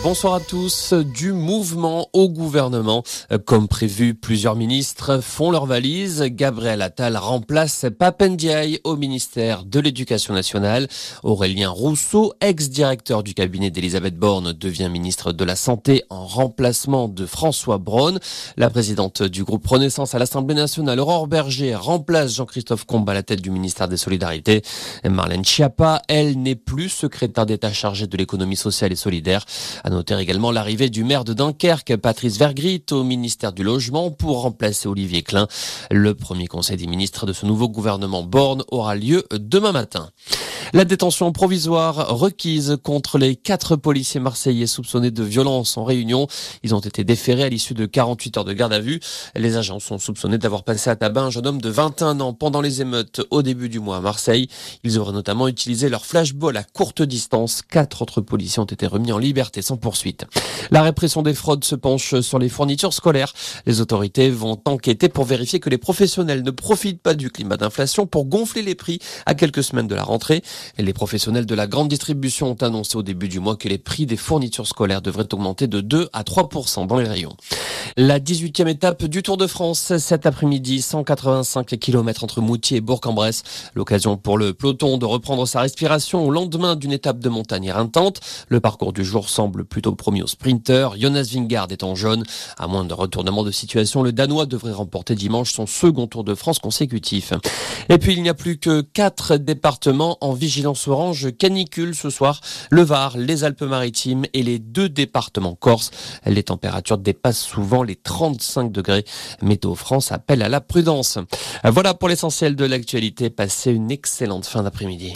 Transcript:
Bonsoir à tous. Du mouvement au gouvernement. Comme prévu, plusieurs ministres font leur valise. Gabriel Attal remplace Papendiaï au ministère de l'Éducation nationale. Aurélien Rousseau, ex-directeur du cabinet d'Elisabeth Borne, devient ministre de la Santé en remplacement de François Braun. La présidente du groupe Renaissance à l'Assemblée nationale, Aurore Berger, remplace Jean-Christophe Combe à la tête du ministère des Solidarités. Marlène Schiappa, elle n'est plus secrétaire d'État chargée de l'économie sociale et solidaire. À noter également l'arrivée du maire de Dunkerque, Patrice Vergrit, au ministère du Logement pour remplacer Olivier Klein. Le premier conseil des ministres de ce nouveau gouvernement Borne aura lieu demain matin. La détention provisoire requise contre les quatre policiers marseillais soupçonnés de violence en réunion. Ils ont été déférés à l'issue de 48 heures de garde à vue. Les agents sont soupçonnés d'avoir passé à tabac un jeune homme de 21 ans pendant les émeutes au début du mois à Marseille. Ils auraient notamment utilisé leur flashball à courte distance. Quatre autres policiers ont été remis en liberté sans poursuite. La répression des fraudes se penche sur les fournitures scolaires. Les autorités vont enquêter pour vérifier que les professionnels ne profitent pas du climat d'inflation pour gonfler les prix à quelques semaines de la rentrée. Les professionnels de la grande distribution ont annoncé au début du mois que les prix des fournitures scolaires devraient augmenter de 2 à 3% dans les rayons. La 18e étape du Tour de France cet après-midi, 185 km entre Moutier et Bourg-en-Bresse. L'occasion pour le peloton de reprendre sa respiration au lendemain d'une étape de montagne éreintante. Le parcours du jour semble plutôt promis aux sprinteurs. Jonas Vingard est en jaune. À moins de retournement de situation, le Danois devrait remporter dimanche son second Tour de France consécutif. Et puis il n'y a plus que quatre départements en vigilance orange canicule ce soir. Le Var, les Alpes-Maritimes et les deux départements corse. Les températures dépassent souvent les 35 degrés. Météo France appelle à la prudence. Voilà pour l'essentiel de l'actualité. Passez une excellente fin d'après-midi.